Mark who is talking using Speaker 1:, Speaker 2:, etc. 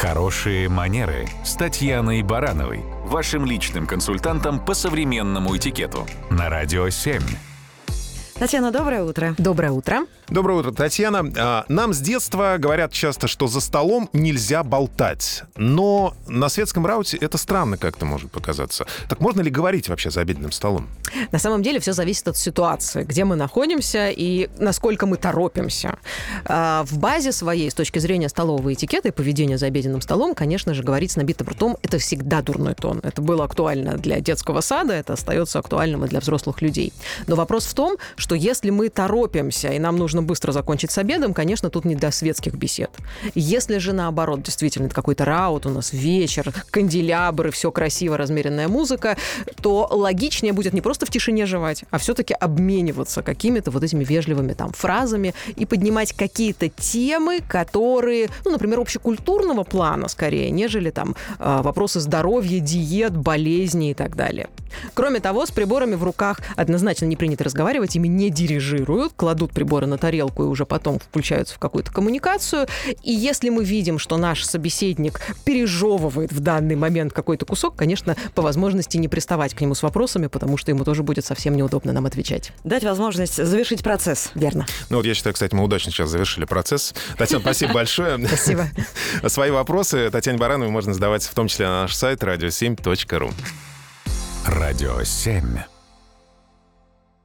Speaker 1: Хорошие манеры с Татьяной Барановой, вашим личным консультантом по современному этикету на Радио 7.
Speaker 2: Татьяна, доброе утро.
Speaker 3: Доброе утро.
Speaker 4: Доброе утро, Татьяна. А, Нам с детства говорят часто, что за столом нельзя болтать. Но на светском рауте это странно как-то может показаться. Так можно ли говорить вообще за обеденным столом?
Speaker 3: На самом деле все зависит от ситуации, где мы находимся и насколько мы торопимся. А, В базе своей, с точки зрения столового этикета и поведения за обеденным столом, конечно же, говорить с набитым ртом – это всегда дурной тон. Это было актуально для детского сада, это остается актуальным и для взрослых людей. Но вопрос в том, что если мы торопимся и нам нужно быстро закончить с обедом, конечно, тут не до светских бесед. Если же наоборот, действительно, это какой-то раут, у нас вечер, канделябры, все красиво, размеренная музыка, то логичнее будет не просто в тишине жевать, а все-таки обмениваться какими-то вот этими вежливыми там фразами и поднимать какие-то темы, которые, ну, например, общекультурного плана скорее, нежели там э, вопросы здоровья, диет, болезней и так далее. Кроме того, с приборами в руках однозначно не принято разговаривать, ими не дирижируют, кладут приборы на тарелку и уже потом включаются в какую-то коммуникацию. И если мы видим, что наш собеседник пережевывает в данный момент какой-то кусок, конечно, по возможности не приставать к нему с вопросами, потому что ему тоже будет совсем неудобно нам отвечать.
Speaker 2: Дать возможность завершить процесс.
Speaker 3: Верно.
Speaker 4: Ну вот я считаю, кстати, мы удачно сейчас завершили процесс. Татьяна, спасибо большое.
Speaker 3: Спасибо.
Speaker 4: Свои вопросы Татьяне Барановой можно задавать в том числе на наш сайт radio7.ru.
Speaker 1: Радио 7.